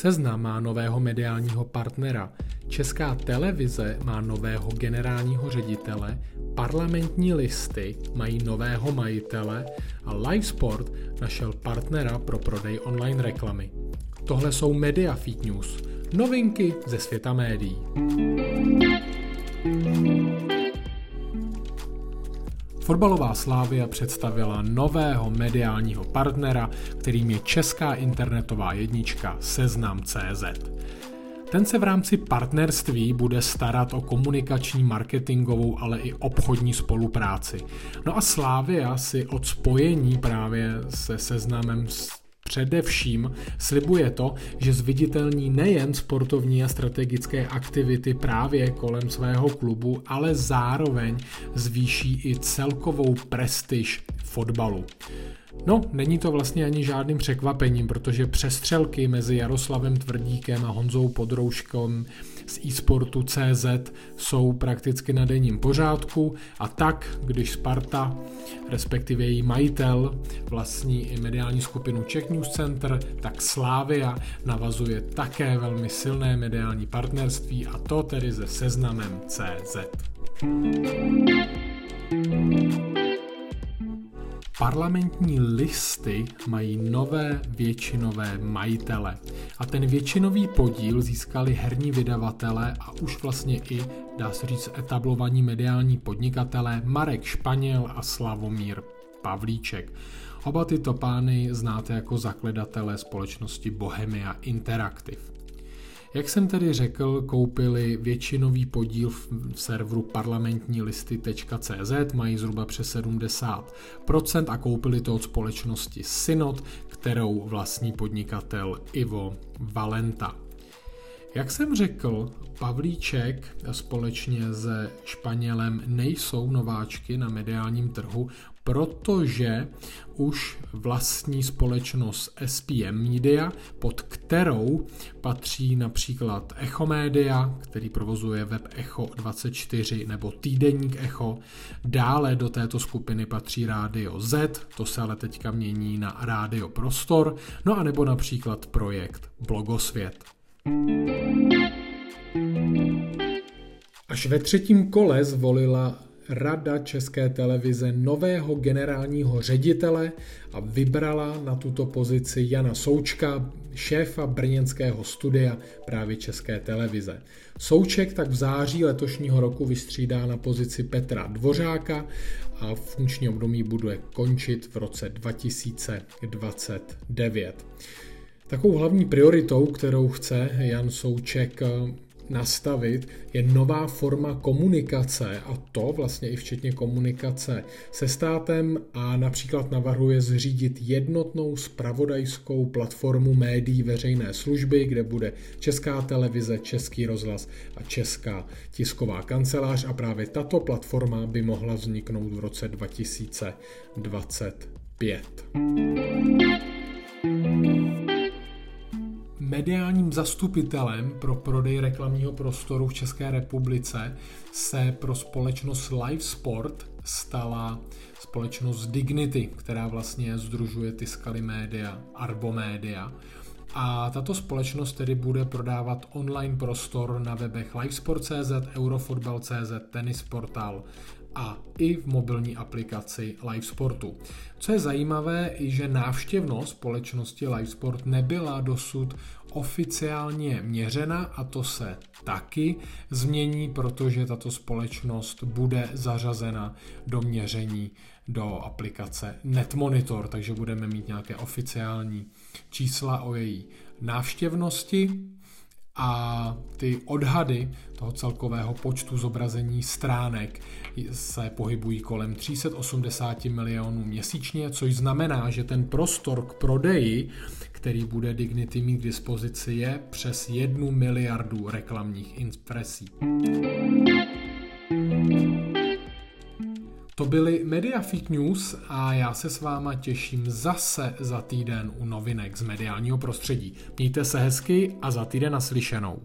Seznam má nového mediálního partnera, Česká televize má nového generálního ředitele, parlamentní listy mají nového majitele a Livesport našel partnera pro prodej online reklamy. Tohle jsou Media Feed News, novinky ze světa médií. Fotbalová Slávia představila nového mediálního partnera, kterým je česká internetová jednička Seznam.cz. Ten se v rámci partnerství bude starat o komunikační, marketingovou, ale i obchodní spolupráci. No a Slávia si od spojení právě se seznamem Především slibuje to, že zviditelní nejen sportovní a strategické aktivity právě kolem svého klubu, ale zároveň zvýší i celkovou prestiž fotbalu. No, není to vlastně ani žádným překvapením, protože přestřelky mezi Jaroslavem Tvrdíkem a Honzou Podrouškem z eSportu CZ jsou prakticky na denním pořádku a tak, když Sparta, respektive její majitel, vlastní i mediální skupinu Czech News Center, tak Slávia navazuje také velmi silné mediální partnerství a to tedy se seznamem CZ. Parlamentní listy mají nové většinové majitele a ten většinový podíl získali herní vydavatele a už vlastně i, dá se říct, etablovaní mediální podnikatelé Marek Španěl a Slavomír Pavlíček. Oba tyto pány znáte jako zakladatele společnosti Bohemia Interactive. Jak jsem tedy řekl, koupili většinový podíl v serveru parlamentní listy.cz, mají zhruba přes 70% a koupili to od společnosti Synod, kterou vlastní podnikatel Ivo Valenta. Jak jsem řekl, Pavlíček společně se Španělem nejsou nováčky na mediálním trhu, protože už vlastní společnost SPM Media, pod kterou patří například Echo Media, který provozuje web Echo 24 nebo týdeník Echo. Dále do této skupiny patří Rádio Z, to se ale teďka mění na Rádio Prostor, no a nebo například projekt Blogosvět. Až ve třetím kole zvolila Rada České televize nového generálního ředitele a vybrala na tuto pozici Jana Součka, šéfa brněnského studia právě České televize. Souček tak v září letošního roku vystřídá na pozici Petra Dvořáka a funkční období bude končit v roce 2029. Takovou hlavní prioritou, kterou chce Jan Souček nastavit, je nová forma komunikace a to vlastně i včetně komunikace se státem a například navrhuje zřídit jednotnou spravodajskou platformu médií veřejné služby, kde bude Česká televize, Český rozhlas a Česká tisková kancelář a právě tato platforma by mohla vzniknout v roce 2025. Mediálním zastupitelem pro prodej reklamního prostoru v České republice se pro společnost Live Sport stala společnost Dignity, která vlastně združuje Tiskaly Media, Arbo Media. A tato společnost tedy bude prodávat online prostor na webech livesport.cz, eurofotbal.cz, Portal a i v mobilní aplikaci Livesportu. Co je zajímavé, je, že návštěvnost společnosti Livesport nebyla dosud oficiálně měřena a to se taky změní, protože tato společnost bude zařazena do měření do aplikace NetMonitor, takže budeme mít nějaké oficiální čísla o její návštěvnosti a ty odhady toho celkového počtu zobrazení stránek se pohybují kolem 380 milionů měsíčně, což znamená, že ten prostor k prodeji, který bude Dignity mít k dispozici, je přes 1 miliardu reklamních impresí. To byly Media Fake News a já se s váma těším zase za týden u novinek z mediálního prostředí. Mějte se hezky a za týden naslyšenou.